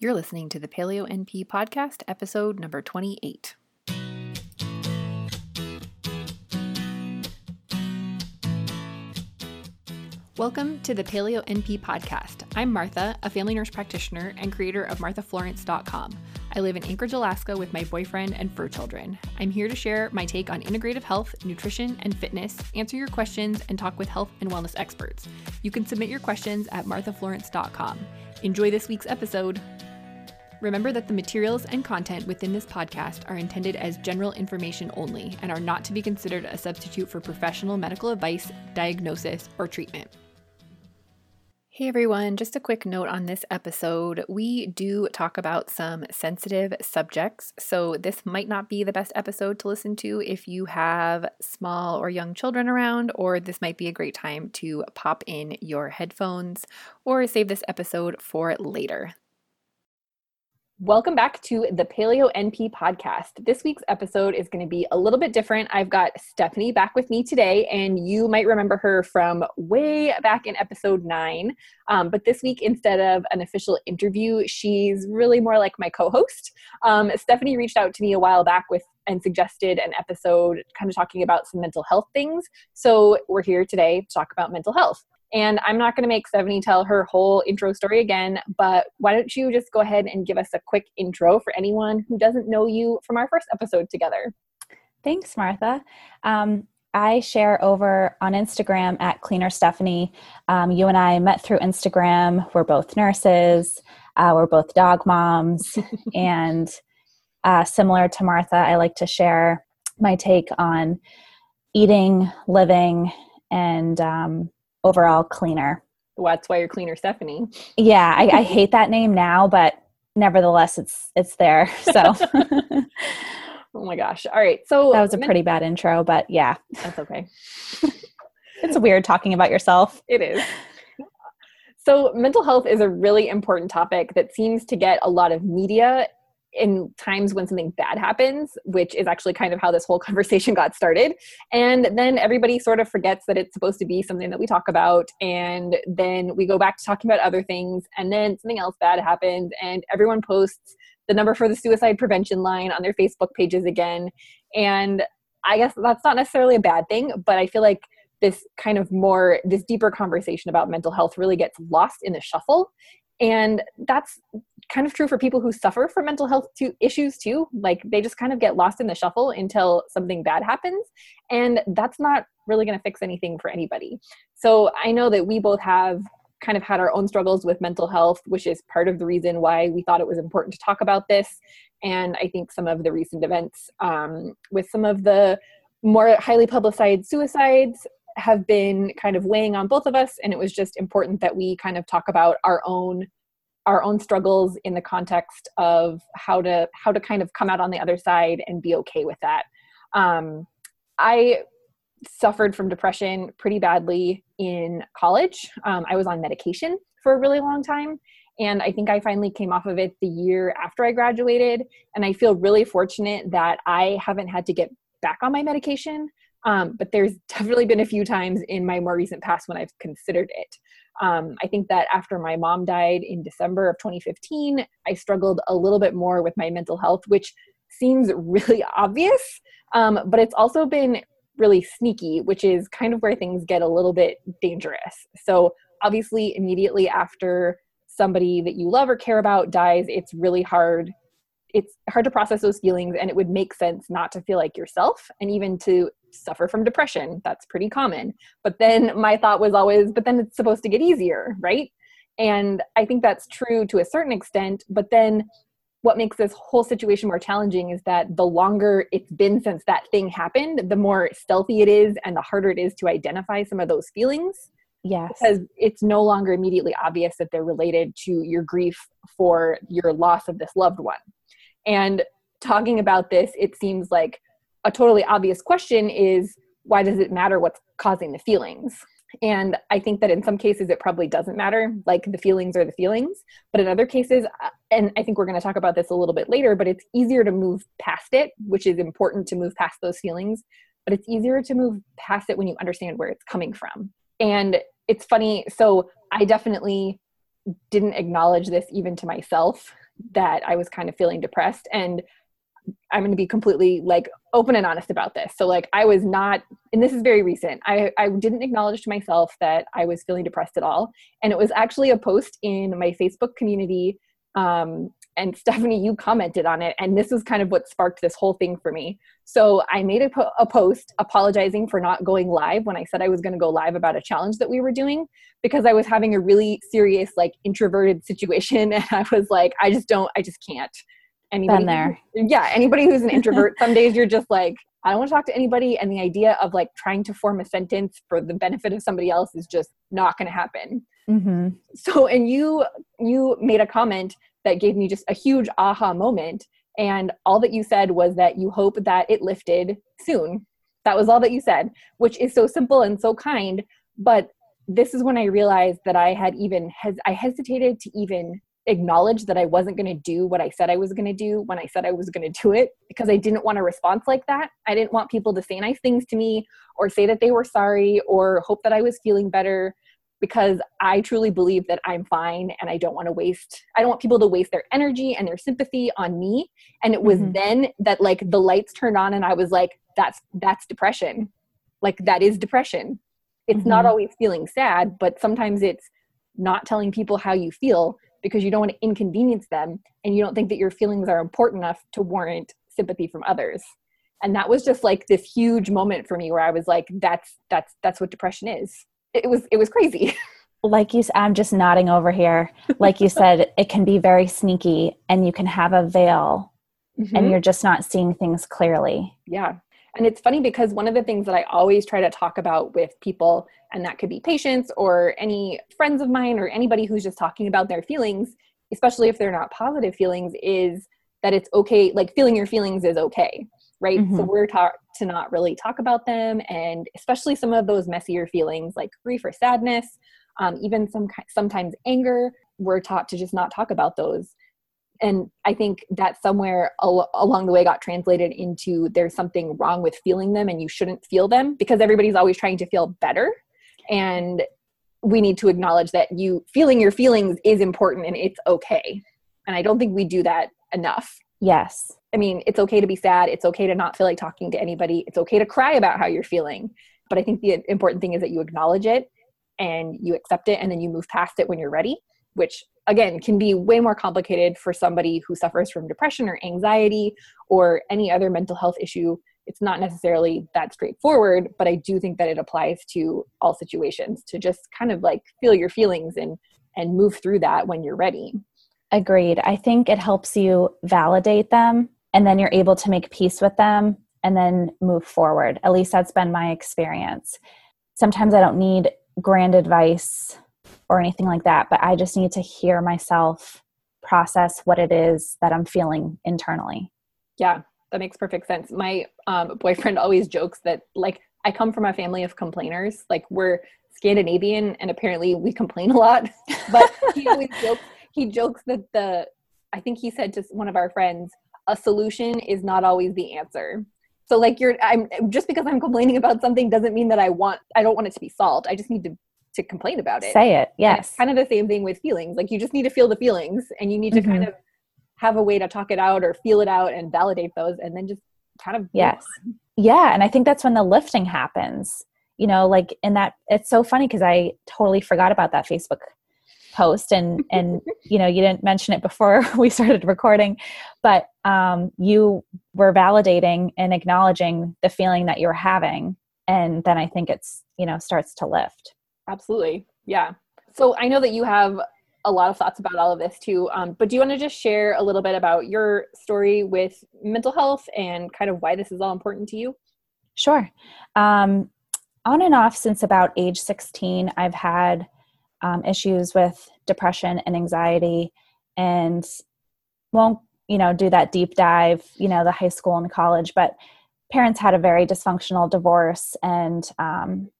You're listening to the Paleo NP podcast, episode number 28. Welcome to the Paleo NP podcast. I'm Martha, a family nurse practitioner and creator of MarthaFlorence.com. I live in Anchorage, Alaska with my boyfriend and fur children. I'm here to share my take on integrative health, nutrition, and fitness, answer your questions, and talk with health and wellness experts. You can submit your questions at MarthaFlorence.com. Enjoy this week's episode. Remember that the materials and content within this podcast are intended as general information only and are not to be considered a substitute for professional medical advice, diagnosis, or treatment. Hey everyone, just a quick note on this episode. We do talk about some sensitive subjects, so this might not be the best episode to listen to if you have small or young children around, or this might be a great time to pop in your headphones or save this episode for later. Welcome back to the Paleo NP podcast. This week's episode is going to be a little bit different. I've got Stephanie back with me today, and you might remember her from way back in episode nine. Um, but this week, instead of an official interview, she's really more like my co host. Um, Stephanie reached out to me a while back with and suggested an episode kind of talking about some mental health things. So we're here today to talk about mental health. And I'm not going to make Stephanie tell her whole intro story again, but why don't you just go ahead and give us a quick intro for anyone who doesn't know you from our first episode together? Thanks, Martha. Um, I share over on Instagram at Cleaner Stephanie. Um, you and I met through Instagram. We're both nurses. Uh, we're both dog moms, and uh, similar to Martha, I like to share my take on eating, living, and um, overall cleaner. Well, that's why you're cleaner, Stephanie. Yeah, I, I hate that name now, but nevertheless, it's it's there. So. oh my gosh! All right, so that was a pretty bad intro, but yeah, that's okay. it's weird talking about yourself. It is. So, mental health is a really important topic that seems to get a lot of media in times when something bad happens, which is actually kind of how this whole conversation got started. And then everybody sort of forgets that it's supposed to be something that we talk about. And then we go back to talking about other things. And then something else bad happens, and everyone posts the number for the suicide prevention line on their Facebook pages again. And I guess that's not necessarily a bad thing, but I feel like this kind of more this deeper conversation about mental health really gets lost in the shuffle and that's kind of true for people who suffer from mental health to, issues too. Like they just kind of get lost in the shuffle until something bad happens and that's not really going to fix anything for anybody. So i know that we both have kind of had our own struggles with mental health which is part of the reason why we thought it was important to talk about this and i think some of the recent events um, with some of the more highly publicized suicides have been kind of weighing on both of us and it was just important that we kind of talk about our own our own struggles in the context of how to how to kind of come out on the other side and be okay with that. Um, i suffered from depression pretty badly in college. Um, i was on medication for a really long time and i think i finally came off of it the year after i graduated and i feel really fortunate that i haven't had to get back on my medication. Um, but there's definitely been a few times in my more recent past when I've considered it. Um, I think that after my mom died in December of 2015, I struggled a little bit more with my mental health, which seems really obvious, um, but it's also been really sneaky, which is kind of where things get a little bit dangerous. So, obviously, immediately after somebody that you love or care about dies, it's really hard it's hard to process those feelings and it would make sense not to feel like yourself and even to suffer from depression that's pretty common but then my thought was always but then it's supposed to get easier right and i think that's true to a certain extent but then what makes this whole situation more challenging is that the longer it's been since that thing happened the more stealthy it is and the harder it is to identify some of those feelings Yes. Because it's no longer immediately obvious that they're related to your grief for your loss of this loved one. And talking about this, it seems like a totally obvious question is why does it matter what's causing the feelings? And I think that in some cases it probably doesn't matter, like the feelings are the feelings. But in other cases, uh, and I think we're going to talk about this a little bit later, but it's easier to move past it, which is important to move past those feelings. But it's easier to move past it when you understand where it's coming from. And it's funny. So I definitely didn't acknowledge this even to myself that I was kind of feeling depressed. And I'm going to be completely like open and honest about this. So like I was not, and this is very recent. I I didn't acknowledge to myself that I was feeling depressed at all, and it was actually a post in my Facebook community. Um, and Stephanie, you commented on it, and this was kind of what sparked this whole thing for me. So I made a, po- a post apologizing for not going live when I said I was going to go live about a challenge that we were doing because I was having a really serious like introverted situation, and I was like, I just don't, I just can't anybody Been there. yeah, anybody who's an introvert, some days you're just like, I don't want to talk to anybody. And the idea of like trying to form a sentence for the benefit of somebody else is just not going to happen. Mm-hmm. So, and you you made a comment that gave me just a huge aha moment. And all that you said was that you hope that it lifted soon. That was all that you said, which is so simple and so kind. But this is when I realized that I had even hes- I hesitated to even acknowledge that I wasn't going to do what I said I was going to do when I said I was going to do it because I didn't want a response like that. I didn't want people to say nice things to me or say that they were sorry or hope that I was feeling better because I truly believe that I'm fine and I don't want to waste I don't want people to waste their energy and their sympathy on me and it was mm-hmm. then that like the lights turned on and I was like that's that's depression. Like that is depression. It's mm-hmm. not always feeling sad, but sometimes it's not telling people how you feel because you don't want to inconvenience them and you don't think that your feelings are important enough to warrant sympathy from others and that was just like this huge moment for me where i was like that's that's that's what depression is it was it was crazy like you i'm just nodding over here like you said it can be very sneaky and you can have a veil mm-hmm. and you're just not seeing things clearly yeah and it's funny because one of the things that I always try to talk about with people, and that could be patients or any friends of mine or anybody who's just talking about their feelings, especially if they're not positive feelings, is that it's okay, like feeling your feelings is okay, right? Mm-hmm. So we're taught to not really talk about them, and especially some of those messier feelings like grief or sadness, um, even some sometimes anger. We're taught to just not talk about those. And i think that somewhere al- along the way got translated into there's something wrong with feeling them and you shouldn't feel them because everybody's always trying to feel better. And we need to acknowledge that you feeling your feelings is important and it's okay. And i don't think we do that enough. Yes i mean it's okay to be sad. It's okay to not feel like talking to anybody. It's okay to cry about how you're feeling. But i think the important thing is that you acknowledge it and you accept it and then you move past it when you're ready which again can be way more complicated for somebody who suffers from depression or anxiety or any other mental health issue. It's not necessarily that straightforward but i do think that it applies to all situations to just kind of like feel your feelings and and move through that when you're ready. Agreed. I think it helps you validate them and then you're able to make peace with them and then move forward at least that's been my experience sometimes i don't need grand advice or anything like that, but I just need to hear myself process what it is that I'm feeling internally. Yeah, that makes perfect sense. My um, boyfriend always jokes that, like, I come from a family of complainers. Like, we're Scandinavian and apparently we complain a lot. But he always jokes, he jokes that the, I think he said to one of our friends, a solution is not always the answer. So like you're I'm just because I'm complaining about something doesn't mean that I want I don't want it to be solved. I just need to to complain about it. Say it. Yes. kind of the same thing with feelings. Like you just need to feel the feelings and you need to mm-hmm. kind of have a way to talk it out or feel it out and validate those and then just kind of Yes. Yeah, and I think that's when the lifting happens. You know, like in that it's so funny because I totally forgot about that Facebook post and and you know you didn't mention it before we started recording but um, you were validating and acknowledging the feeling that you're having and then i think it's you know starts to lift Absolutely. Yeah. So I know that you have a lot of thoughts about all of this too. Um, but do you want to just share a little bit about your story with mental health and kind of why this is all important to you? Sure. Um, on and off since about age 16, I've had um, issues with depression and anxiety and won't, you know, do that deep dive, you know, the high school and college, but parents had a very dysfunctional divorce and, um,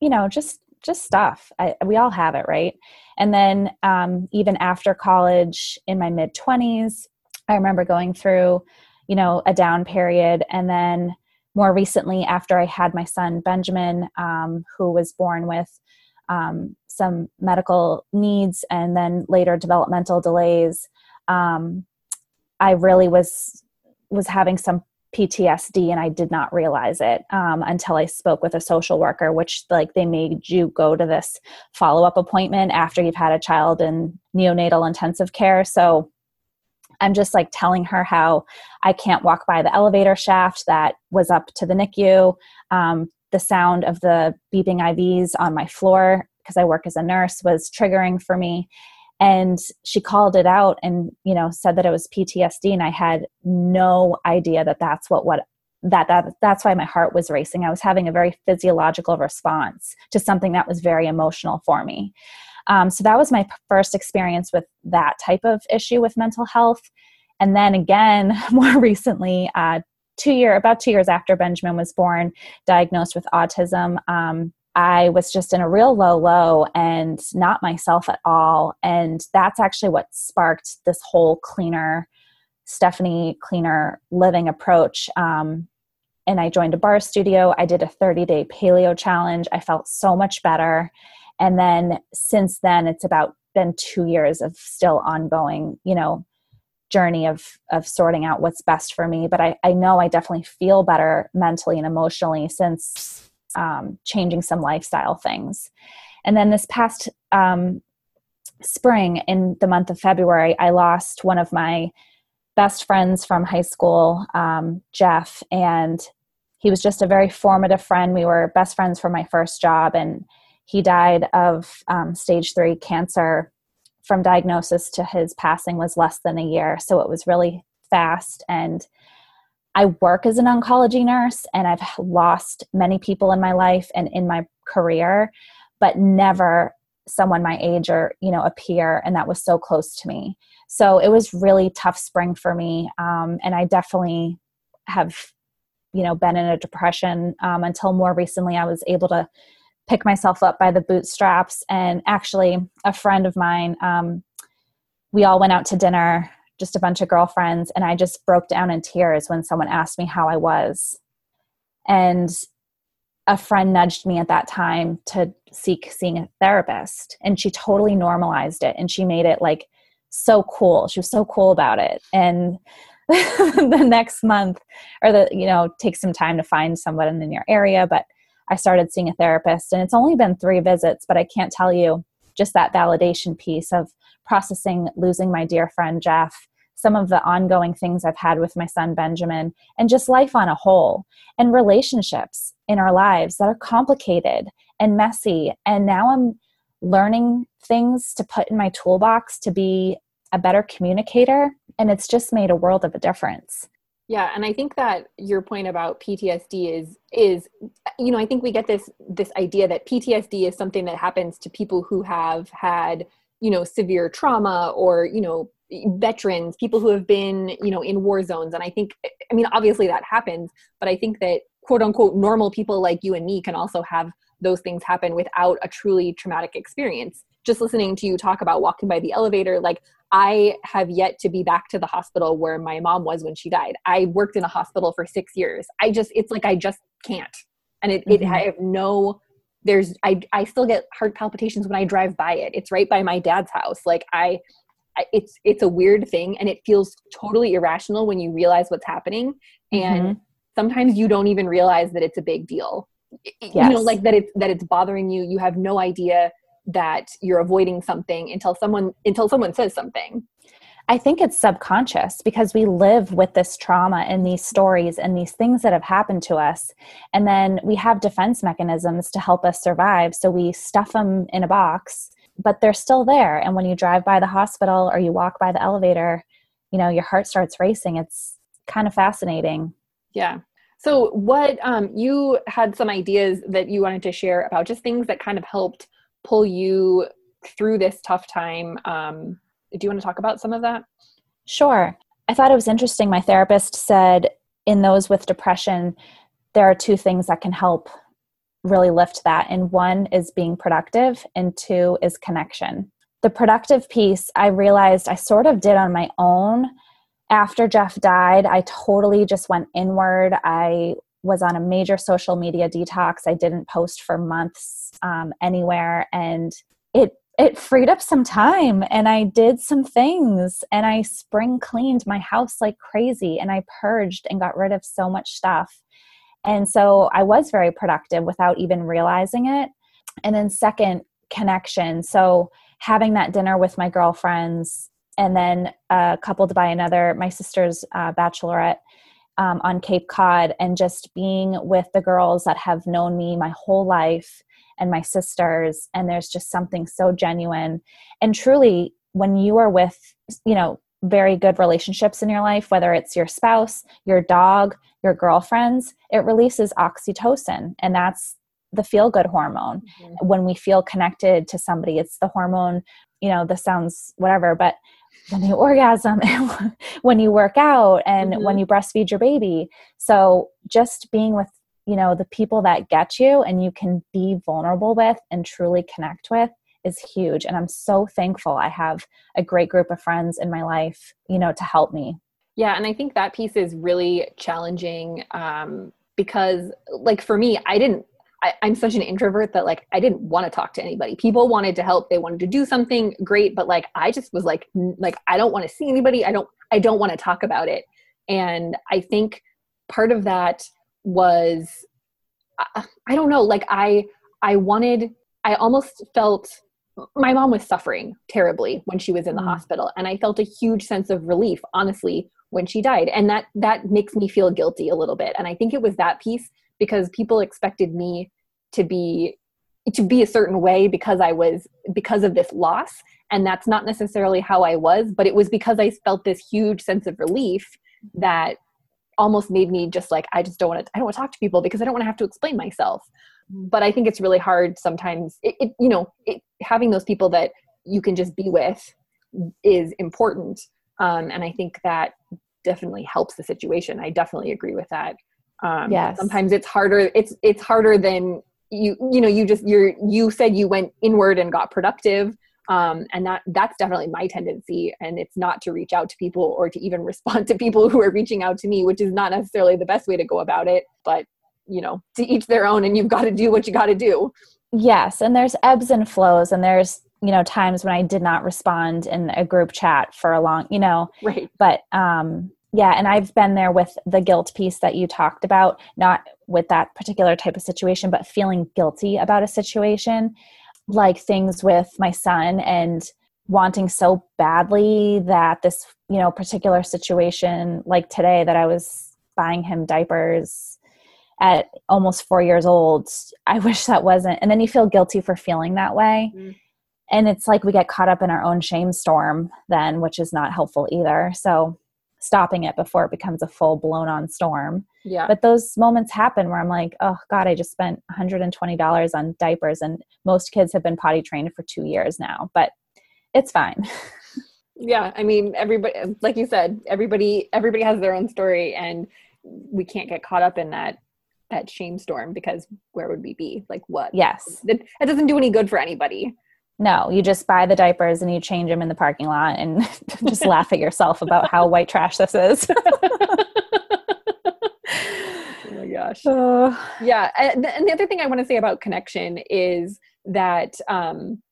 you know, just just stuff. I, we all have it, right? And then um, even after college, in my mid 20s, I remember going through, you know, a down period. And then more recently, after I had my son Benjamin, um, who was born with um, some medical needs and then later developmental delays, um, I really was was having some PTSD and I did not realize it um, until I spoke with a social worker, which like they made you go to this follow up appointment after you've had a child in neonatal intensive care. So I'm just like telling her how I can't walk by the elevator shaft that was up to the NICU. Um, the sound of the beeping IVs on my floor because I work as a nurse was triggering for me. And she called it out and you know said that it was PTSD and I had no idea that that's what what that that that's why my heart was racing. I was having a very physiological response to something that was very emotional for me. Um, so that was my first experience with that type of issue with mental health. And then again more recently uh, two year about two years after benjamin was born diagnosed with autism um, I was just in a real low low and not myself at all. And that's actually what sparked this whole cleaner, Stephanie cleaner living approach. Um, and I joined a barre studio. I did a 30 day paleo challenge. I felt so much better. And then since then, it's about been two years of still ongoing, you know, journey of of sorting out what's best for me. But I, I know I definitely feel better mentally and emotionally since um, changing some lifestyle things. And then this past um, spring, in the month of February, I lost one of my best friends from high school, um, Jeff, and he was just a very formative friend. We were best friends from my first job, and he died of um, stage three cancer. From diagnosis to his passing was less than a year, so it was really fast and I work as an oncology nurse and I've lost many people in my life and in my career, but never someone my age or, you know, a peer. And that was so close to me. So it was really tough spring for me. Um, and I definitely have, you know, been in a depression um, until more recently I was able to pick myself up by the bootstraps. And actually, a friend of mine, um, we all went out to dinner just a bunch of girlfriends and I just broke down in tears when someone asked me how I was. And a friend nudged me at that time to seek seeing a therapist and she totally normalized it and she made it like so cool. She was so cool about it. And the next month or the you know take some time to find someone in your area but I started seeing a therapist and it's only been 3 visits but I can't tell you just that validation piece of processing losing my dear friend Jeff some of the ongoing things I've had with my son Benjamin, and just life on a whole, and relationships in our lives that are complicated and messy. And now I'm learning things to put in my toolbox to be a better communicator, and it's just made a world of a difference. Yeah, and I think that your point about PTSD is is you know, I think we get this this idea that PTSD is something that happens to people who have had, you know, severe trauma or, you know, veterans people who have been you know in war zones. And i think i mean obviously that happens but i think that quote unquote normal people like you and me can also have those things happen without a truly traumatic experience. Just listening to you talk about walking by the elevator like i have yet to be back to the hospital where my mom was when she died. I worked in a hospital for six years. I just it's like i just can't. And it, mm-hmm. it i have no there's I, I still get heart palpitations when i drive by it. It's right by my dad's house. Like i it's it's a weird thing and it feels totally irrational when you realize what's happening. And mm-hmm. sometimes you don't even realize that it's a big deal. Yes. you know like that it's that it's bothering you. You have no idea that you're avoiding something until someone until someone says something. I think it's subconscious because we live with this trauma and these stories and these things that have happened to us. And then we have defense mechanisms to help us survive. So we stuff them in a box but they're still there. And when you drive by the hospital or you walk by the elevator you know your heart starts racing. It's kind of fascinating. Yeah. So what um, you had some ideas that you wanted to share about just things that kind of helped pull you through this tough time um, do you want to talk about some of that sure i thought it was interesting my therapist said in those with depression there are two things that can help really lift that. And one is being productive, and two is connection. The productive piece, I realized I sort of did on my own. After Jeff died, I totally just went inward. I was on a major social media detox. I didn't post for months um, anywhere, and it it freed up some time and I did some things and I spring cleaned my house like crazy and I purged and got rid of so much stuff. And so I was very productive without even realizing it. And then, second, connection. So having that dinner with my girlfriends and then uh, coupled by another, my sister's uh, bachelorette um, on Cape Cod, and just being with the girls that have known me my whole life and my sisters and there's just something so genuine and truly when you are with you know very good relationships in your life whether it's your spouse your dog your girlfriends it releases oxytocin and that's the feel good hormone mm-hmm. when we feel connected to somebody it's the hormone you know this sounds whatever but when you orgasm when you work out and mm-hmm. when you breastfeed your baby. So just being with you know the people that get you and you can be vulnerable with and truly connect with is huge. And i'm so thankful i have a great group of friends in my life you know to help me. Yeah and i think that piece is really challenging um, because like for me i didn't I, am such an introvert that like I didn't want to talk to anybody. People wanted to help, they wanted to do something great, but like I just was like like I don't want to see anybody. I don't I don't want to talk about it. And I think part of that was I, I don't know like i i wanted i almost felt my mom was suffering terribly when she was in the mm. hospital and i felt a huge sense of relief honestly when she died and that that makes me feel guilty a little bit and i think it was that piece because people expected me to be to be a certain way because i was because of this loss. And that's not necessarily how i was but it was because i felt this huge sense of relief that almost made me just like i just don't want to i don't want to talk to people because i don't want to have to explain myself. But i think it's really hard sometimes. It, it you know it, having those people that you can just be with is important. Um, and i think that definitely helps the situation. I definitely agree with that um, yes. sometimes it's harder it's it's harder than you you know you just you're you said you went inward and got productive. Um, and that that's definitely my tendency. And it's not to reach out to people or to even respond to people who are reaching out to me which is not necessarily the best way to go about it but you know to each their own and you've got to do what you got to do. Yes. And there's ebbs and flows and there's you know times when i did not respond in a group chat for a long you know. Right. But um yeah and i've been there with the guilt piece that you talked about not with that particular type of situation but feeling guilty about a situation like things with my son and wanting so badly that this you know particular situation like today that i was buying him diapers at almost four years old i wish that wasn't and then you feel guilty for feeling that way mm. and it's like we get caught up in our own shame storm then which is not helpful either so stopping it before it becomes a full blown on storm. Yeah. But those moments happen where I'm like, oh God, I just spent $120 on diapers and most kids have been potty trained for two years now, but it's fine. yeah. I mean, everybody, like you said, everybody, everybody has their own story and we can't get caught up in that that shame storm because where would we be like what yes it, it doesn't do any good for anybody no, you just buy the diapers and you change them in the parking lot and just laugh at yourself about how white trash this is. oh my gosh. Uh, yeah. And, and, the other thing I want to say about connection is that, um,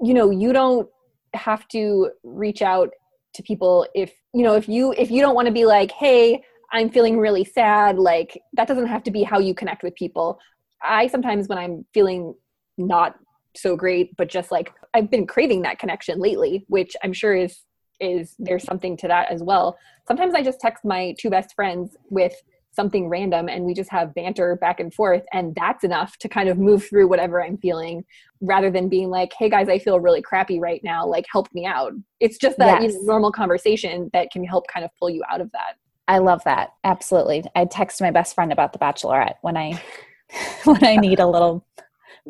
you know, you don't have to reach out to people if, you know, if you, if you don't want to be like, Hey, I'm feeling really sad. Like that doesn't have to be how you connect with people. I sometimes when I'm feeling not so great but just like i've been craving that connection lately which i'm sure is is there's something to that as well. Sometimes i just text my two best friends with something random and we just have banter back and forth and that's enough to kind of move through whatever i'm feeling rather than being like hey guys i feel really crappy right now like help me out. It's just that yes. you know, normal conversation that can help kind of pull you out of that. I love that. Absolutely. I text my best friend about the bachelorette when i when i need a little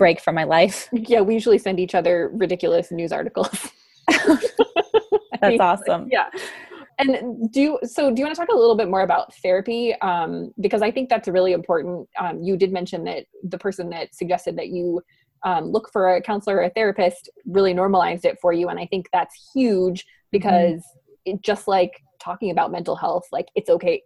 break from my life. Yeah, we usually send each other ridiculous news articles. That's awesome. Yeah. And do so do you want to talk a little bit more about therapy? Um, because I think that's really important. Um, you did mention that the person that suggested that you um, look for a counselor or a therapist really normalized it for you. And I think that's huge because mm-hmm. it, just like talking about mental health, like it's okay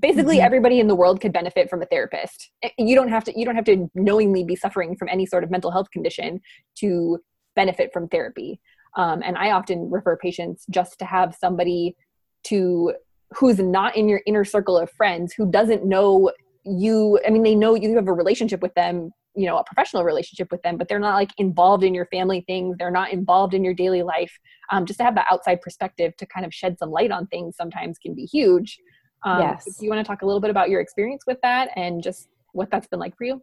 basically mm-hmm. everybody in the world could benefit from a therapist you don't have to you don't have to knowingly be suffering from any sort of mental health condition to benefit from therapy. Um, and I often refer patients just to have somebody to who's not in your inner circle of friends who doesn't know you i mean they know you have a relationship with them you know a professional relationship with them but they're not like involved in your family things they're not involved in your daily life um, just to have that outside perspective to kind of shed some light on things sometimes can be huge um, yes. do you want to talk a little bit about your experience with that and just what that's been like for you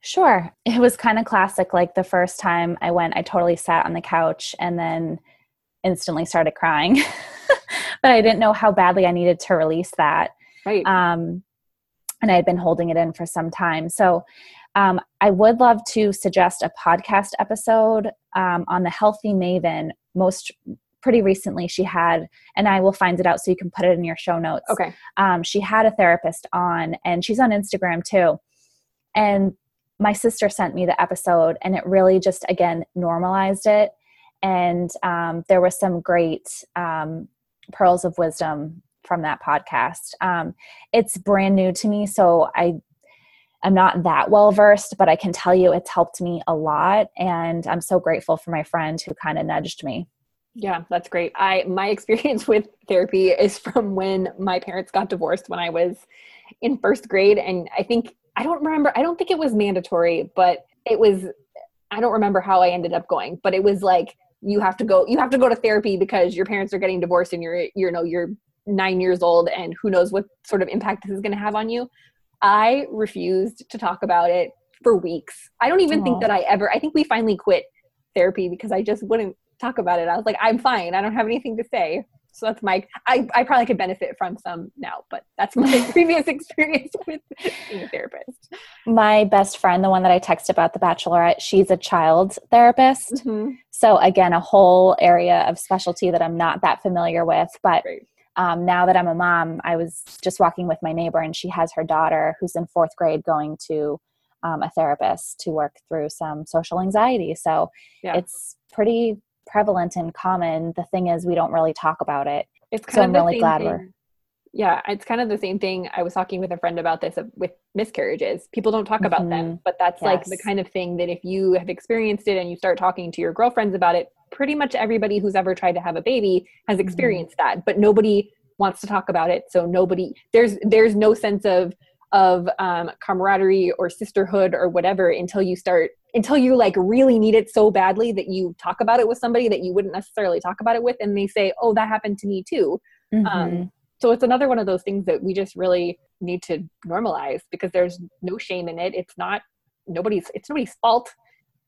Sure. It was kind of classic. Like the first time I went, I totally sat on the couch and then instantly started crying. but I didn't know how badly I needed to release that. Right. Um, and I had been holding it in for some time. So um, I would love to suggest a podcast episode um, on the Healthy Maven. Most pretty recently, she had, and I will find it out so you can put it in your show notes. Okay. Um, she had a therapist on, and she's on Instagram too. And my sister sent me the episode, and it really just again normalized it. And um, there was some great um, pearls of wisdom from that podcast. Um, it's brand new to me, so I am not that well versed, but I can tell you it's helped me a lot, and I'm so grateful for my friend who kind of nudged me. Yeah, that's great. I my experience with therapy is from when my parents got divorced when I was in first grade, and I think I don't remember. I don't think it was mandatory, but it was. I don't remember how I ended up going, but it was like you have to go you have to go to therapy because your parents are getting divorced and you're you know you're nine years old and who knows what sort of impact this is going to have on you i refused to talk about it for weeks i don't even Aww. think that i ever i think we finally quit therapy because i just wouldn't talk about it. I was like i'm fine. I don't have anything to say. So that's my I, I probably could benefit from some now but that's my previous experience with being a therapist. My best friend the one that i texted about the bachelorette she's a child therapist. Mm-hmm. so again a whole area of specialty that i'm not that familiar with but um, now that i'm a mom i was just walking with my neighbor and she has her daughter who's in fourth grade going to um, a therapist to work through some social anxiety. So yeah. it's pretty prevalent and common. The thing is, we don't really talk about it. It's kind so of I'm really glad thing. we're. Yeah, it's kind of the same thing. I was talking with a friend about this with miscarriages. People don't talk about mm-hmm. them, but that's yes. like the kind of thing that if you have experienced it and you start talking to your girlfriends about it, pretty much everybody who's ever tried to have a baby has mm-hmm. experienced mm-hmm. that, but nobody wants to talk about it. So nobody there's there's no sense of of um, camaraderie or sisterhood or whatever until you start until you like really need it so badly that you talk about it with somebody that you wouldn't necessarily talk about it with and they say oh that happened to me too. Mm-hmm. um, so it's another one of those things that we just really need to normalize because there's no shame in it. It's not nobody's it's nobody's fault.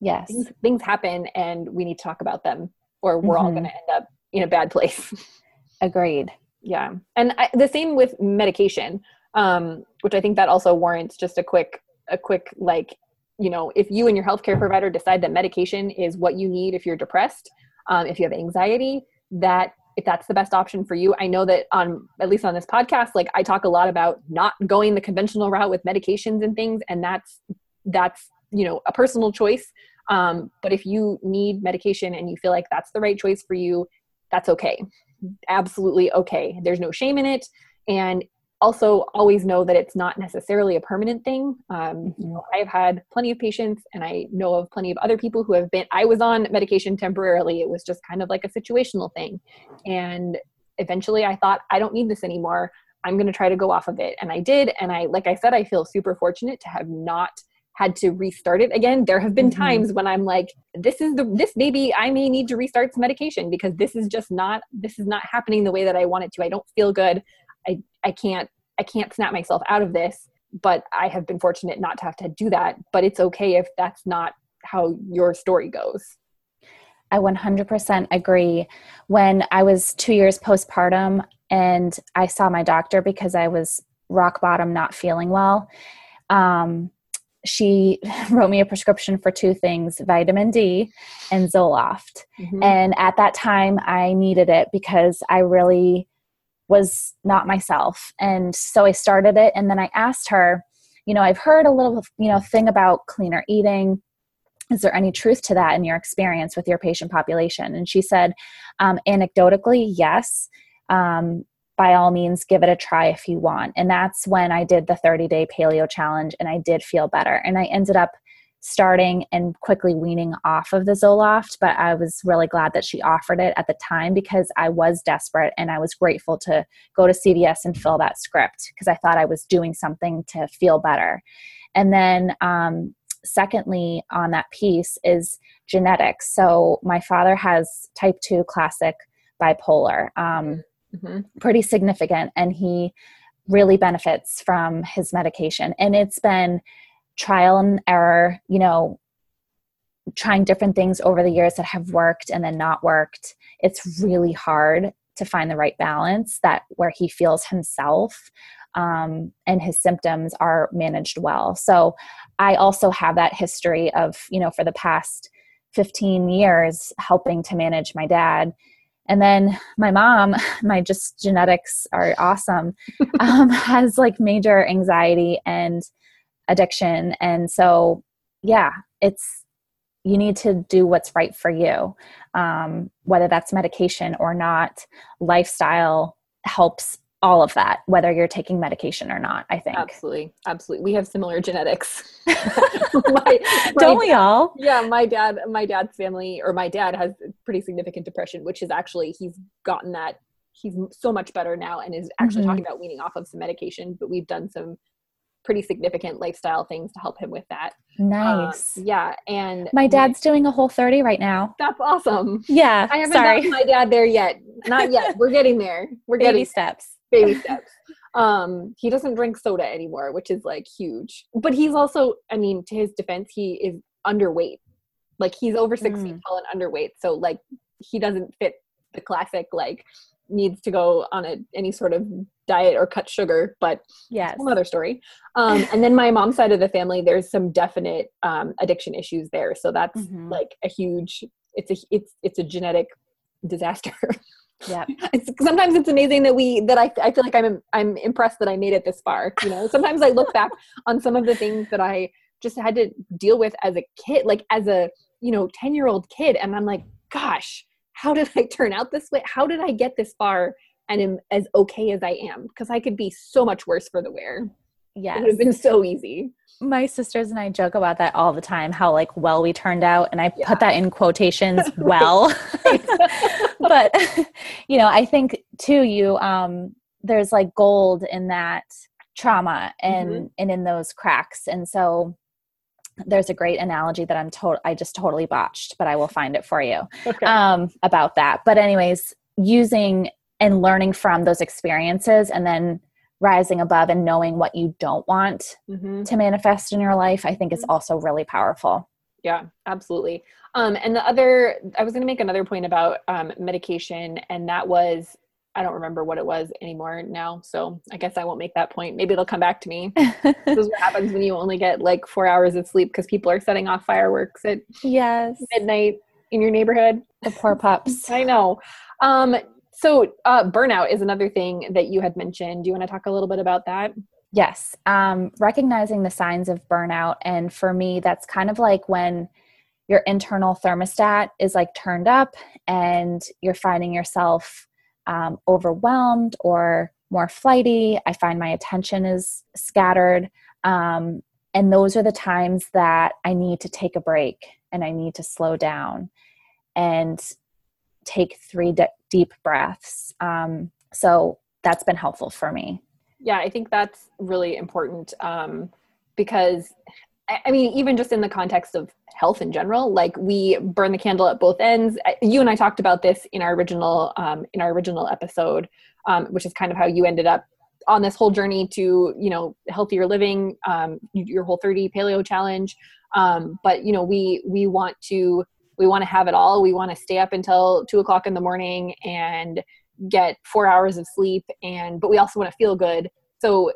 Yes. Things, things happen and we need to talk about them or we're mm-hmm. all going to end up in a bad place. Agreed. Yeah. And I, the same with medication um, which I think that also warrants just a quick a quick like you know if you and your healthcare provider decide that medication is what you need if you're depressed um, if you have anxiety that if that's the best option for you. I know that on at least on this podcast like i talk a lot about not going the conventional route with medications and things and that's that's you know a personal choice. Um, but if you need medication and you feel like that's the right choice for you that's okay. Absolutely okay. There's no shame in it. And also always know that it's not necessarily a permanent thing. Um, you know i've had plenty of patients and i know of plenty of other people who have been i was on medication temporarily. It was just kind of like a situational thing. And eventually i thought i don't need this anymore. I'm going to try to go off of it. And i did. And i like i said i feel super fortunate to have not had to restart it again. There have been mm-hmm. times when i'm like this is the this maybe i may need to restart some medication because this is just not this is not happening the way that i want it to. I don't feel good I, can't I can't snap myself out of this, but I have been fortunate not to have to do that. But it's okay if that's not how your story goes. I 100% agree. When I was two years postpartum and I saw my doctor because I was rock bottom, not feeling well, um, she wrote me a prescription for two things vitamin D and Zoloft. Mm-hmm. And at that time, I needed it because I really was not myself. And so I started it and then I asked her, you know, I've heard a little, you know, thing about cleaner eating. Is there any truth to that in your experience with your patient population? And she said, um, anecdotally, yes. Um, by all means, give it a try if you want. And that's when I did the 30 day paleo challenge and I did feel better. And I ended up starting and quickly weaning off of the Zoloft, but I was really glad that she offered it at the time because I was desperate and I was grateful to go to CVS and fill that script because I thought I was doing something to feel better. And then, um, secondly, on that piece is genetics. So, my father has type 2 classic bipolar, um, mm-hmm. pretty significant, and he really benefits from his medication. And it's been trial and error, you know, trying different things over the years that have worked and then not worked. It's really hard to find the right balance that where he feels himself um, and his symptoms are managed well. So I also have that history of, you know, for the past 15 years helping to manage my dad and then my mom my just genetics are awesome um, has like major anxiety and addiction. And so yeah it's you need to do what's right for you um, whether that's medication or not. Lifestyle helps all of that whether you're taking medication or not i think. Absolutely. Absolutely. We have similar genetics. My, my don't we all? Yeah my dad my dad's family or my dad has pretty significant depression which is actually he's gotten that he's so much better now and is actually mm-hmm. talking about weaning off of some medication but we've done some pretty significant lifestyle things to help him with that. Nice. Um, yeah, and my dad's doing a Whole30 right now. That's awesome. Yeah. I haven't Sorry. my dad there yet. Not yet. We're getting there. We're baby getting steps. Baby steps. Um, he doesn't drink soda anymore, which is like huge. But he's also, I mean, to his defense, he is underweight. Like he's over six mm. feet tall and underweight. So like he doesn't fit the classic like needs to go on a any sort of diet or cut sugar, but yes, another story. Um, and then my mom's side of the family, there's some definite um, addiction issues there. So that's mm-hmm. like a huge. It's a it's it's a genetic disaster. Yeah. It's, sometimes it's amazing that we that I I feel like I'm I'm impressed that I made it this far. You know, sometimes I look back on some of the things that I just had to deal with as a kid, like as a you know ten year old kid, and I'm like, gosh, how did I turn out this way? How did I get this far and am as okay as I am? Because I could be so much worse for the wear. Yes. It would have been so easy. My sisters and I joke about that all the time, how like well we turned out. And I yeah. put that in quotations well. but you know, I think too, you um there's like gold in that trauma and mm-hmm. and in those cracks. And so there's a great analogy that I'm told I just totally botched, but I will find it for you okay. um, about that. But anyways, using and learning from those experiences and then rising above and knowing what you don't want mm-hmm. to manifest in your life, I think is mm-hmm. also really powerful. Yeah, absolutely. Um, and the other, I was going to make another point about um, medication, and that was I don't remember what it was anymore now. So I guess I won't make that point. Maybe it'll come back to me. this is what happens when you only get like four hours of sleep because people are setting off fireworks at yes midnight in your neighborhood. The poor pups. I know. Um, so uh, burnout is another thing that you had mentioned. Do you want to talk a little bit about that? Yes. Um, recognizing the signs of burnout. And for me, that's kind of like when your internal thermostat is like turned up and you're finding yourself um, overwhelmed or more flighty. I find my attention is scattered. Um, and those are the times that I need to take a break and I need to slow down and take three de- deep breaths. Um, so that's been helpful for me. Yeah, I think that's really important um, because I mean, even just in the context of health in general, like we burn the candle at both ends. You and I talked about this in our original um, in our original episode, um, which is kind of how you ended up on this whole journey to you know healthier living, um, your Whole30 paleo challenge. Um, but you know, we we want to we want to have it all. We want to stay up until two o'clock in the morning and get four hours of sleep, and but we also want to feel good. So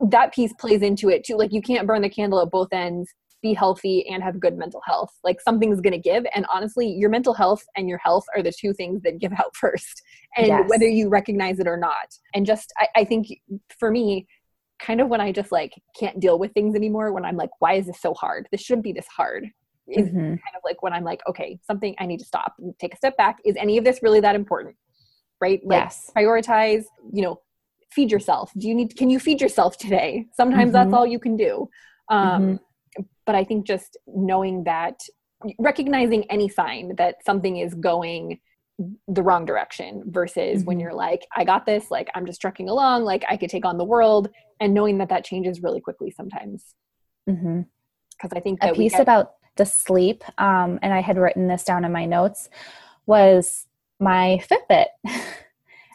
that piece plays into it too. Like you can't burn the candle at both ends, be healthy and have good mental health. Like something's going to give. And honestly, your mental health and your health are the two things that give out first. And yes. whether you recognize it or not. And just, I, I think for me, kind of when I just like can't deal with things anymore, when I'm like, why is this so hard? This shouldn't be this hard. Is mm-hmm. kind of like when I'm like, okay, something I need to stop and take a step back. Is any of this really that important? Right? Like yes. prioritize, you know, feed yourself do you need can you feed yourself today sometimes mm-hmm. that's all you can do um, mm-hmm. but I think just knowing that, recognizing any sign that something is going the wrong direction versus mm-hmm. when you're like, I got this, like I'm just trucking along, like I could take on the world, and knowing that that changes really quickly sometimes. Because mm-hmm. I think a piece get- about the sleep, um, and I had written this down in my notes, was my Fitbit.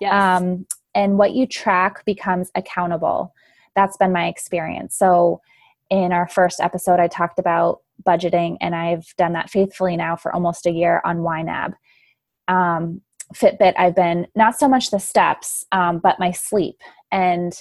Yes. um, and what you track becomes accountable. That's been my experience. So, in our first episode, I talked about budgeting, and I've done that faithfully now for almost a year on YNAB um, Fitbit, I've been not so much the steps, um, but my sleep and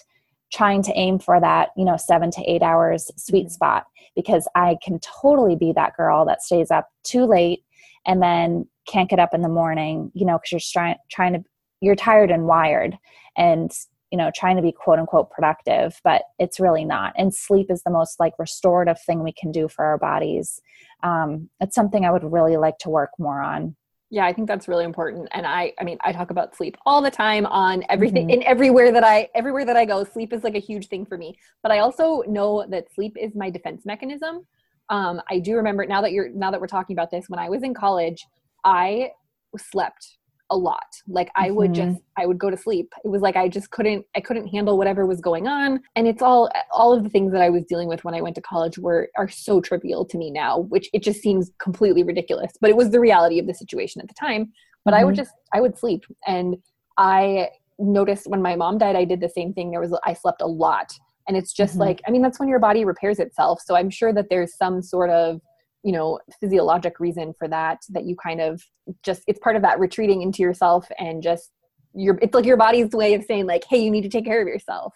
trying to aim for that, you know, seven to eight hours sweet mm-hmm. spot because I can totally be that girl that stays up too late and then can't get up in the morning, you know, because you're trying trying to you're tired and wired and you know trying to be quote unquote productive but it's really not and sleep is the most like restorative thing we can do for our bodies um, it's something i would really like to work more on yeah, I think that's really important. And I I mean, I talk about sleep all the time on everything mm-hmm. in everywhere that I everywhere that I go. Sleep is like a huge thing for me. But I also know that sleep is my defense mechanism. Um, I do remember now that you're now that we're talking about this, when I was in college, I slept a lot like i would mm-hmm. just i would go to sleep it was like i just couldn't i couldn't handle whatever was going on and it's all all of the things that i was dealing with when i went to college were are so trivial to me now which it just seems completely ridiculous but it was the reality of the situation at the time but mm-hmm. i would mm-hmm. just i would sleep and i noticed when my mom died i did the same thing there was i slept a lot and it's just mm-hmm. like i mean that's when your body repairs itself so i'm sure that there's some sort of you know physiologic reason for that that you kind of just it's part of that retreating into yourself and just your it's like your body's way of saying like hey you need to take care of yourself.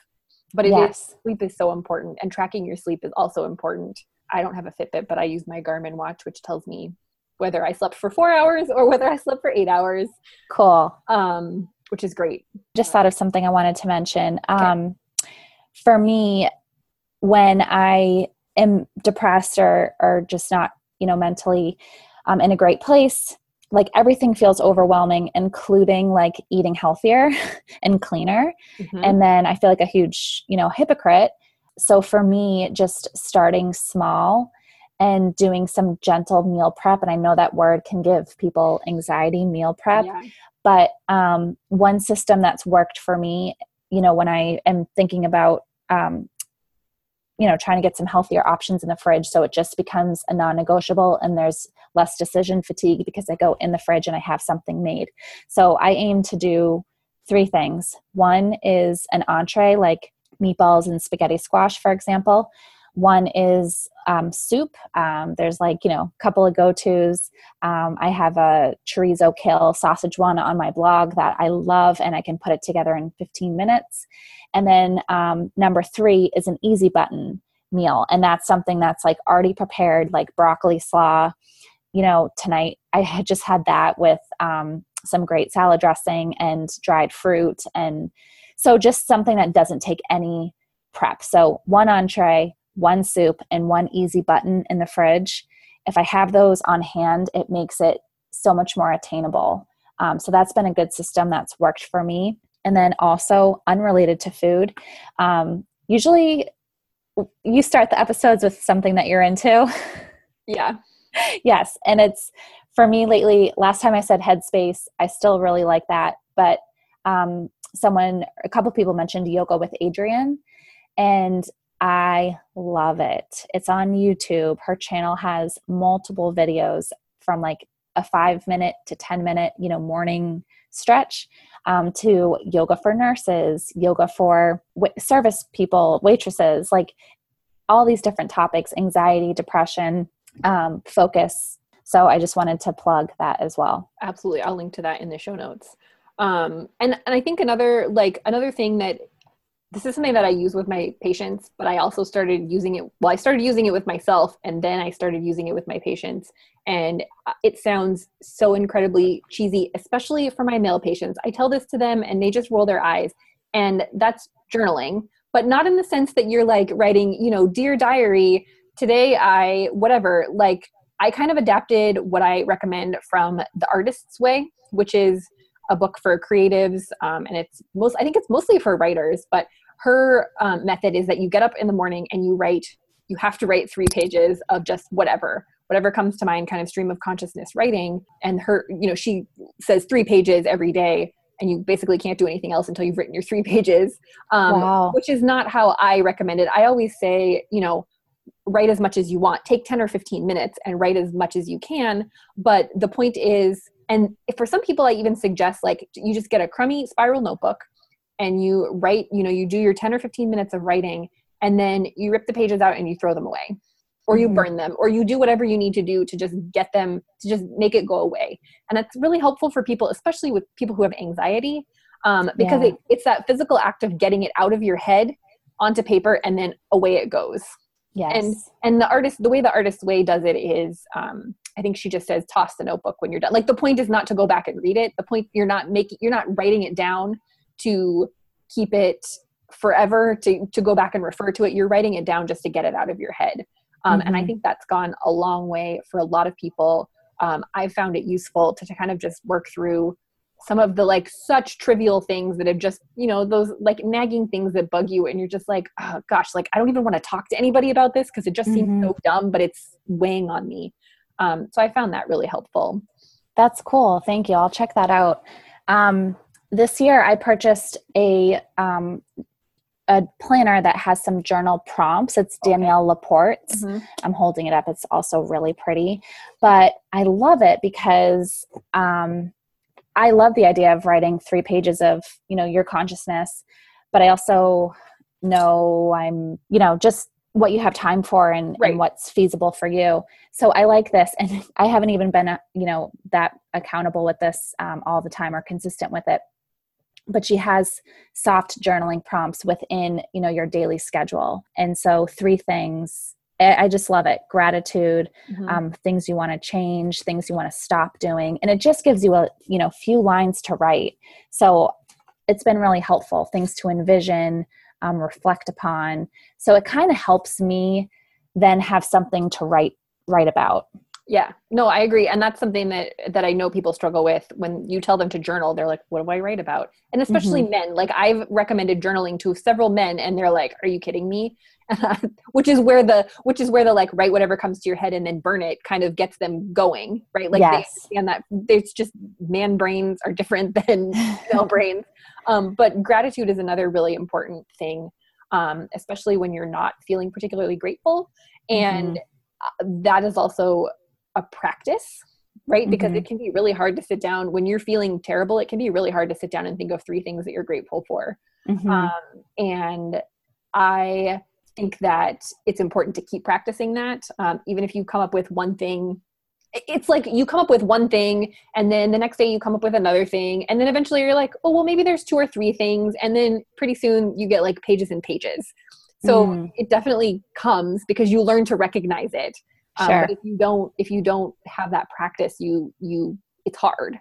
But it yes. is, sleep is so important and tracking your sleep is also important. I don't have a fitbit but i use my garmin watch which tells me whether i slept for four hours or whether i slept for eight hours. Cool. Um which is great. Just thought of something i wanted to mention. Okay. um for me when i am depressed or or just not you know mentally um, in a great place like everything feels overwhelming including like eating healthier and cleaner mm-hmm. and then i feel like a huge you know hypocrite so for me just starting small and doing some gentle meal prep and i know that word can give people anxiety meal prep yeah. but um, one system that's worked for me you know when i am thinking about um, you know trying to get some healthier options in the fridge. So it just becomes a non-negotiable and there's less decision fatigue because i go in the fridge and i have something made. So i aim to do three things. One is an entree like meatballs and spaghetti squash for example one is um, soup. Um, there's like, you know, a couple of go tos. Um, I have a chorizo kale sausage one on my blog that I love and I can put it together in 15 minutes. And then um, number three is an easy button meal. And that's something that's like already prepared, like broccoli slaw. You know, tonight I had just had that with um, some great salad dressing and dried fruit. And so just something that doesn't take any prep. So one entree, one soup, and one easy button in the fridge. If I have those on hand, it makes it so much more attainable. Um, so that's been a good system that's worked for me. And then also, unrelated to food, um, usually you start the episodes with something that you're into. Yeah. yes. And it's for me lately, last time I said headspace, I still really like that. But um, someone, a couple people mentioned yoga with Adriene. And I love it. It's on YouTube. Her channel has multiple videos from like a five minute to 10 minute, you know, morning stretch um, to yoga for nurses, yoga for w- service people, waitresses, like all these different topics anxiety, depression, um, focus. So I just wanted to plug that as well. Absolutely. I'll link to that in the show notes. Um, and, and I think another like another thing that this is something that I use with my patients, but I also started using it. Well, I started using it with myself, and then I started using it with my patients. And uh, it sounds so incredibly cheesy, especially for my male patients. I tell this to them, and they just roll their eyes. And that's journaling, but not in the sense that you're like writing, you know, dear diary, today I, whatever. Like, I kind of adapted what I recommend from The Artist's Way, which is a book for creatives um, and it's most i think it's mostly for writers but her um, method is that you get up in the morning and you write you have to write three pages of just whatever whatever comes to mind kind of stream of consciousness writing. And her you know she says three pages every day and you basically can't do anything else until you've written your three pages um, wow. which is not how i recommend it. I always say you know write as much as you want. Take 10 or 15 minutes and write as much as you can. But the point is and for some people i even suggest like you just get a crummy spiral notebook and you write you know you do your 10 or 15 minutes of writing and then you rip the pages out and you throw them away or you mm-hmm. burn them or you do whatever you need to do to just get them to just make it go away. And that's really helpful for people especially with people who have anxiety um, because yeah. it, it's that physical act of getting it out of your head onto paper and then away it goes. Yes. and and the artist the way the artist way does it is um, i think she just says toss the notebook when you're done. Like the point is not to go back and read it. The point you're not making you're not writing it down to keep it forever to, to go back and refer to it you're writing it down just to get it out of your head um, mm-hmm. and i mm-hmm. think that's gone a long way for a lot of people um, i found it useful to, to kind of just work through some of the like such trivial things that have just you know those like nagging things that bug you and you're just like oh gosh like i don't even want to talk to anybody about this because it just mm-hmm. seems so dumb but it's weighing on me um, so i found that really helpful that's cool thank you i'll check that out um, this year I purchased a um, a planner that has some journal prompts. It's Danielle Laporte's. Mm-hmm. I'm holding it up. It's also really pretty, but I love it because um, I love the idea of writing three pages of you know your consciousness, but I also know I'm you know just what you have time for and, right. and, what's feasible for you. So I like this, and I haven't even been you know that accountable with this um, all the time or consistent with it but she has soft journaling prompts within you know your daily schedule. And so three things i just love it. Gratitude mm-hmm. um, things you want to change things you want to stop doing. And it just gives you a you know few lines to write. So it's been really helpful things to envision um, reflect upon. So it kind of helps me then have something to write write about yeah. No i agree. And that's something that that i know people struggle with. When you tell them to journal they're like what do i write about? And especially mm-hmm. men. Like i've recommended journaling to several men and they're like are you kidding me? Which is where the which is where the like write whatever comes to your head and then burn it kind of gets them going right? Like yes. they understand that it's just man brains are different than male brains. Um, but gratitude is another really important thing um, especially when you're not feeling particularly grateful. And mm-hmm. that is also a practice right because mm-hmm. it can be really hard to sit down when you're feeling terrible it can be really hard to sit down and think of three things that you're grateful for mm-hmm. um, and i think that it's important to keep practicing that um, even if you come up with one thing it's like you come up with one thing and then the next day you come up with another thing and then eventually you're like oh well maybe there's two or three things and then pretty soon you get like pages and pages so mm. it definitely comes because you learn to recognize it um, sure. but if you don't if you don't have that practice you you it's hard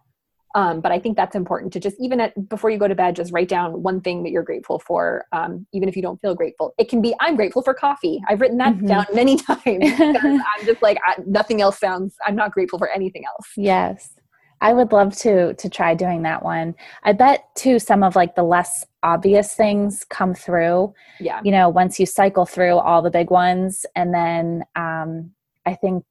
um, but i think that's important to just even at before you go to bed just write down one thing that you're grateful for um, even if you don't feel grateful it can be i'm grateful for coffee i've written that mm-hmm. down many times i'm just like I, nothing else sounds i'm not grateful for anything else yes I would love to to try doing that one. I bet too some of like the less obvious things come through. Yeah. You know, once you cycle through all the big ones and then um I think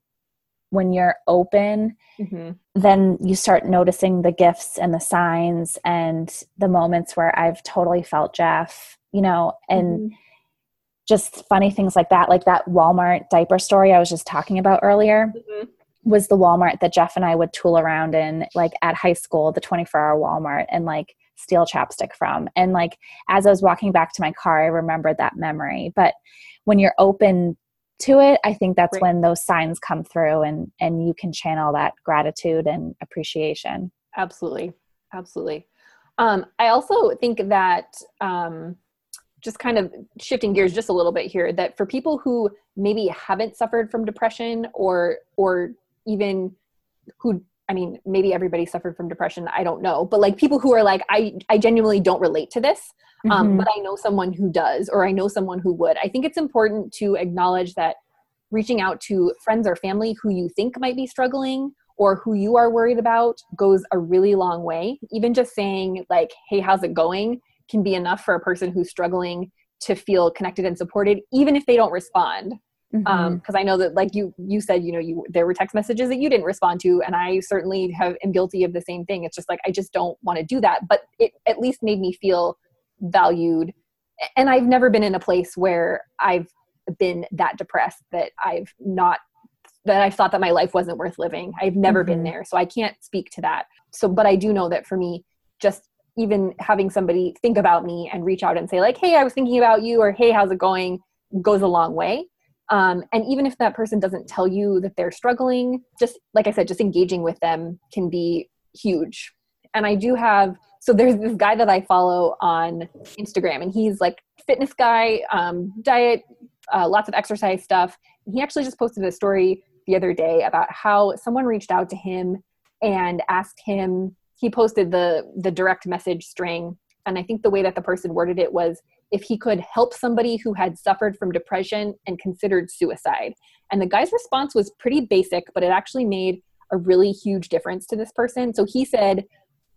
when you're open, mm-hmm. then you start noticing the gifts and the signs and the moments where I've totally felt Jeff, you know, and mm-hmm. just funny things like that, like that Walmart diaper story I was just talking about earlier. Mm-hmm. Was the Walmart that Jeff and I would tool around in, like at high school, the 24 hour Walmart, and like steal chapstick from. And like as I was walking back to my car, I remembered that memory. But when you're open to it i think that's right. when those signs come through and and you can channel that gratitude and appreciation. Absolutely. Absolutely. Um, i also think that um, just kind of shifting gears just a little bit here that for people who maybe haven't suffered from depression or or even who I mean, maybe everybody suffered from depression. I don't know. But like people who are like, I, I genuinely don't relate to this, um, mm-hmm. but I know someone who does, or I know someone who would. I think it's important to acknowledge that reaching out to friends or family who you think might be struggling or who you are worried about goes a really long way. Even just saying, like, hey, how's it going? can be enough for a person who's struggling to feel connected and supported, even if they don't respond because um, i know that like you you said you know you there were text messages that you didn't respond to and i certainly have am guilty of the same thing. It's just like i just don't want to do that but it at least made me feel valued and i've never been in a place where i've been that depressed that i've not that i thought that my life wasn't worth living. I've never mm-hmm. been there so i can't speak to that. So but i do know that for me just even having somebody think about me and reach out and say like hey i was thinking about you or hey how's it going? goes a long way um, and even if that person doesn't tell you that they're struggling just like i said just engaging with them can be huge. And i do have so there's this guy that i follow on instagram and he's like fitness guy um, diet uh, lots of exercise stuff. He actually just posted a story the other day about how someone reached out to him and asked him he posted the the direct message string and i think the way that the person worded it was if he could help somebody who had suffered from depression and considered suicide. And the guy's response was pretty basic but it actually made a really huge difference to this person. So he said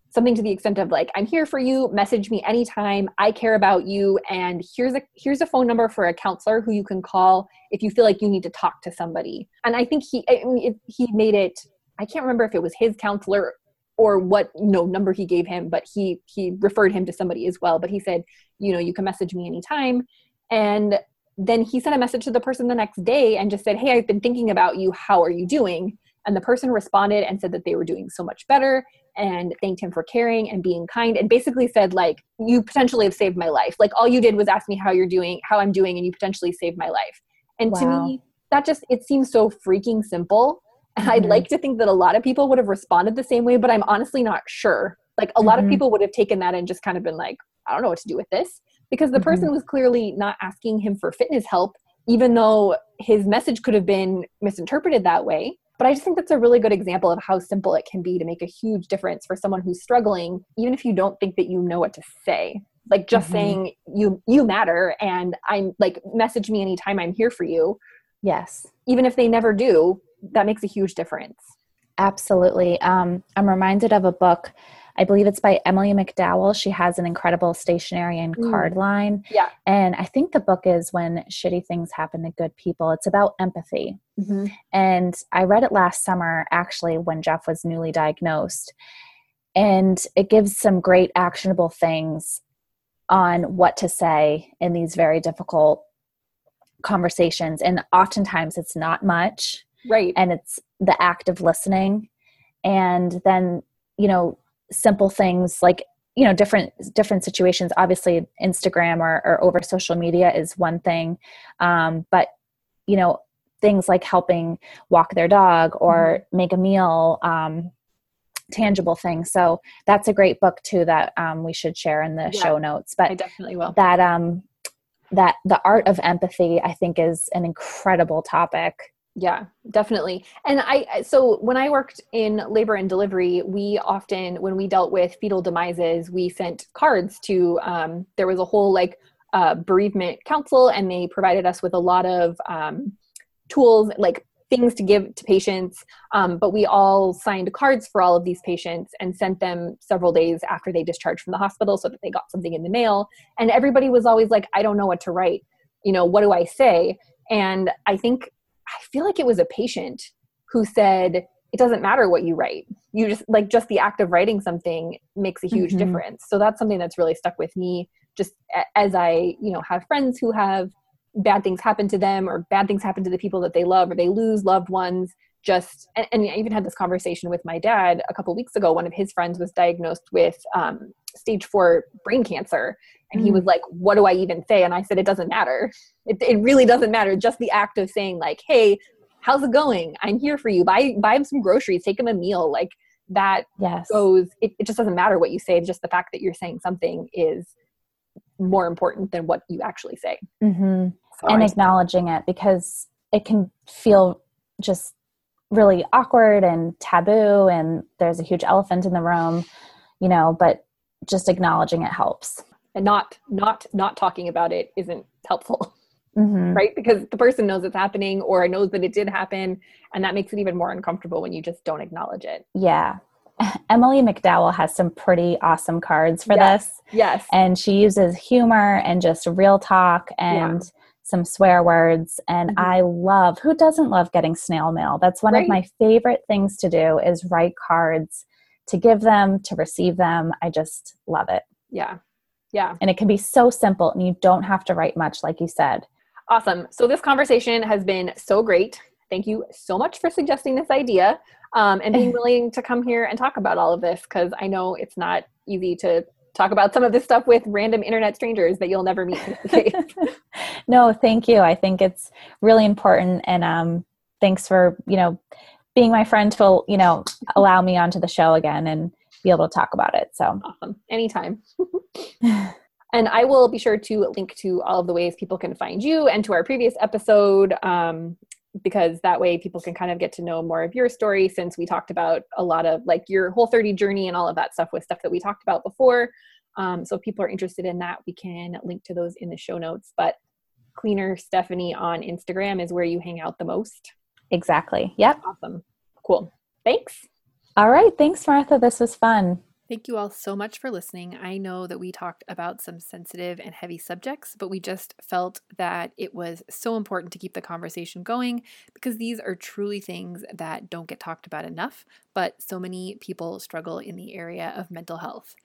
something to the extent of like i'm here for you. Message me anytime. I care about you. And here's a here's a phone number for a counselor who you can call if you feel like you need to talk to somebody. And i think he it, he made it i can't remember if it was his counselor or what you know number he gave him but he he referred him to somebody as well. But he said you know you can message me anytime. And then he sent a message to the person the next day and just said hey i've been thinking about you. How are you doing? And the person responded and said that they were doing so much better and thanked him for caring and being kind and basically said like you potentially have saved my life. Like all you did was ask me how you're doing how i'm doing and you potentially saved my life. And wow. to me that just it seems so freaking simple and mm-hmm. I'd like to think that a lot of people would have responded the same way, but I'm honestly not sure. Like a lot mm-hmm. of people would have taken that and just kind of been like, I don't know what to do with this. Because the mm-hmm. person was clearly not asking him for fitness help, even though his message could have been misinterpreted that way. But I just think that's a really good example of how simple it can be to make a huge difference for someone who's struggling, even if you don't think that you know what to say. Like just mm-hmm. saying you you matter and I'm like message me anytime I'm here for you. Yes. Even if they never do, that makes a huge difference. Absolutely. Um, I'm reminded of a book. I believe it's by Emily McDowell. She has an incredible stationery and mm. card line. Yeah. And I think the book is When Shitty Things Happen to Good People. It's about empathy. Mm-hmm. And I read it last summer, actually, when Jeff was newly diagnosed. And it gives some great actionable things on what to say in these very difficult conversations. And oftentimes it's not much right. And it's the act of listening. And then you know simple things like you know different different situations. Obviously instagram or, or over social media is one thing. Um, but you know things like helping walk their dog or mm-hmm. make a meal um, tangible things. So that's a great book too that um, we should share in the yeah, show notes. But I definitely will. that um that the art of empathy i think is an incredible topic yeah, definitely. And I, so when I worked in labor and delivery, we often, when we dealt with fetal demises, we sent cards to, um, there was a whole like uh, bereavement council, and they provided us with a lot of um, tools, like things to give to patients. Um, but we all signed cards for all of these patients and sent them several days after they discharged from the hospital so that they got something in the mail. And everybody was always like, I don't know what to write. You know, what do I say? And I think I feel like it was a patient who said, it doesn't matter what you write. You just like just the act of writing something makes a huge mm-hmm. difference. So that's something that's really stuck with me just as I, you know, have friends who have bad things happen to them or bad things happen to the people that they love or they lose loved ones just and, and, i even had this conversation with my dad a couple weeks ago one of his friends was diagnosed with um, stage four brain cancer and he was mm. like what do i even say? And i said it doesn't matter. It, it really doesn't matter. Just the act of saying like hey how's it going? I'm here for you. Buy buy him some groceries. Take him a meal like that yes. goes it, it just doesn't matter what you say. Just the fact that you're saying something is more important than what you actually say. Mm-hmm. so and I, acknowledging it because it can feel just really awkward and taboo and there's a huge elephant in the room you know but just acknowledging it helps and not not not talking about it isn't helpful mm-hmm. right because the person knows it's happening or knows that it did happen and that makes it even more uncomfortable when you just don't acknowledge it yeah Emily McDowell has some pretty awesome cards for yes. this. Yes. And she uses humor and just real talk and yeah. some swear words and mm-hmm. i love who doesn't love getting snail mail that's one right. of my favorite things to do is write cards to give them to receive them i just love it yeah yeah. And it can be so simple and you don't have to write much like you said. Awesome. So this conversation has been so great. Thank you so much for suggesting this idea um, and being willing to come here and talk about all of this because i know it's not easy to talk about some of this stuff with random internet strangers that you'll never meet no thank you. I think it's really important and um, thanks for you know being my friend to you know allow me onto the show again and be able to talk about it so. Awesome. Anytime. And i will be sure to link to all of the ways people can find you and to our previous episode um, because that way people can kind of get to know more of your story since we talked about a lot of like your Whole30 journey and all of that stuff with stuff that we talked about before. Um, so if people are interested in that we can link to those in the show notes but cleaner stephanie on instagram is where you hang out the most. Exactly. Yep. Awesome. Cool. Thanks all right thanks martha this was fun Thank you all so much for listening. I know that we talked about some sensitive and heavy subjects, but we just felt that it was so important to keep the conversation going because these are truly things that don't get talked about enough, but so many people struggle in the area of mental health.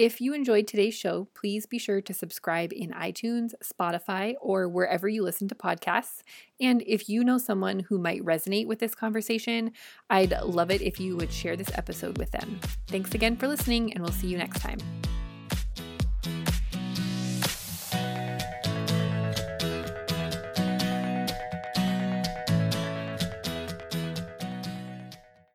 If you enjoyed today's show, please be sure to subscribe in iTunes, Spotify, or wherever you listen to podcasts. And if you know someone who might resonate with this conversation, I'd love it if you would share this episode with them. Thanks again for listening, and we'll see you next time.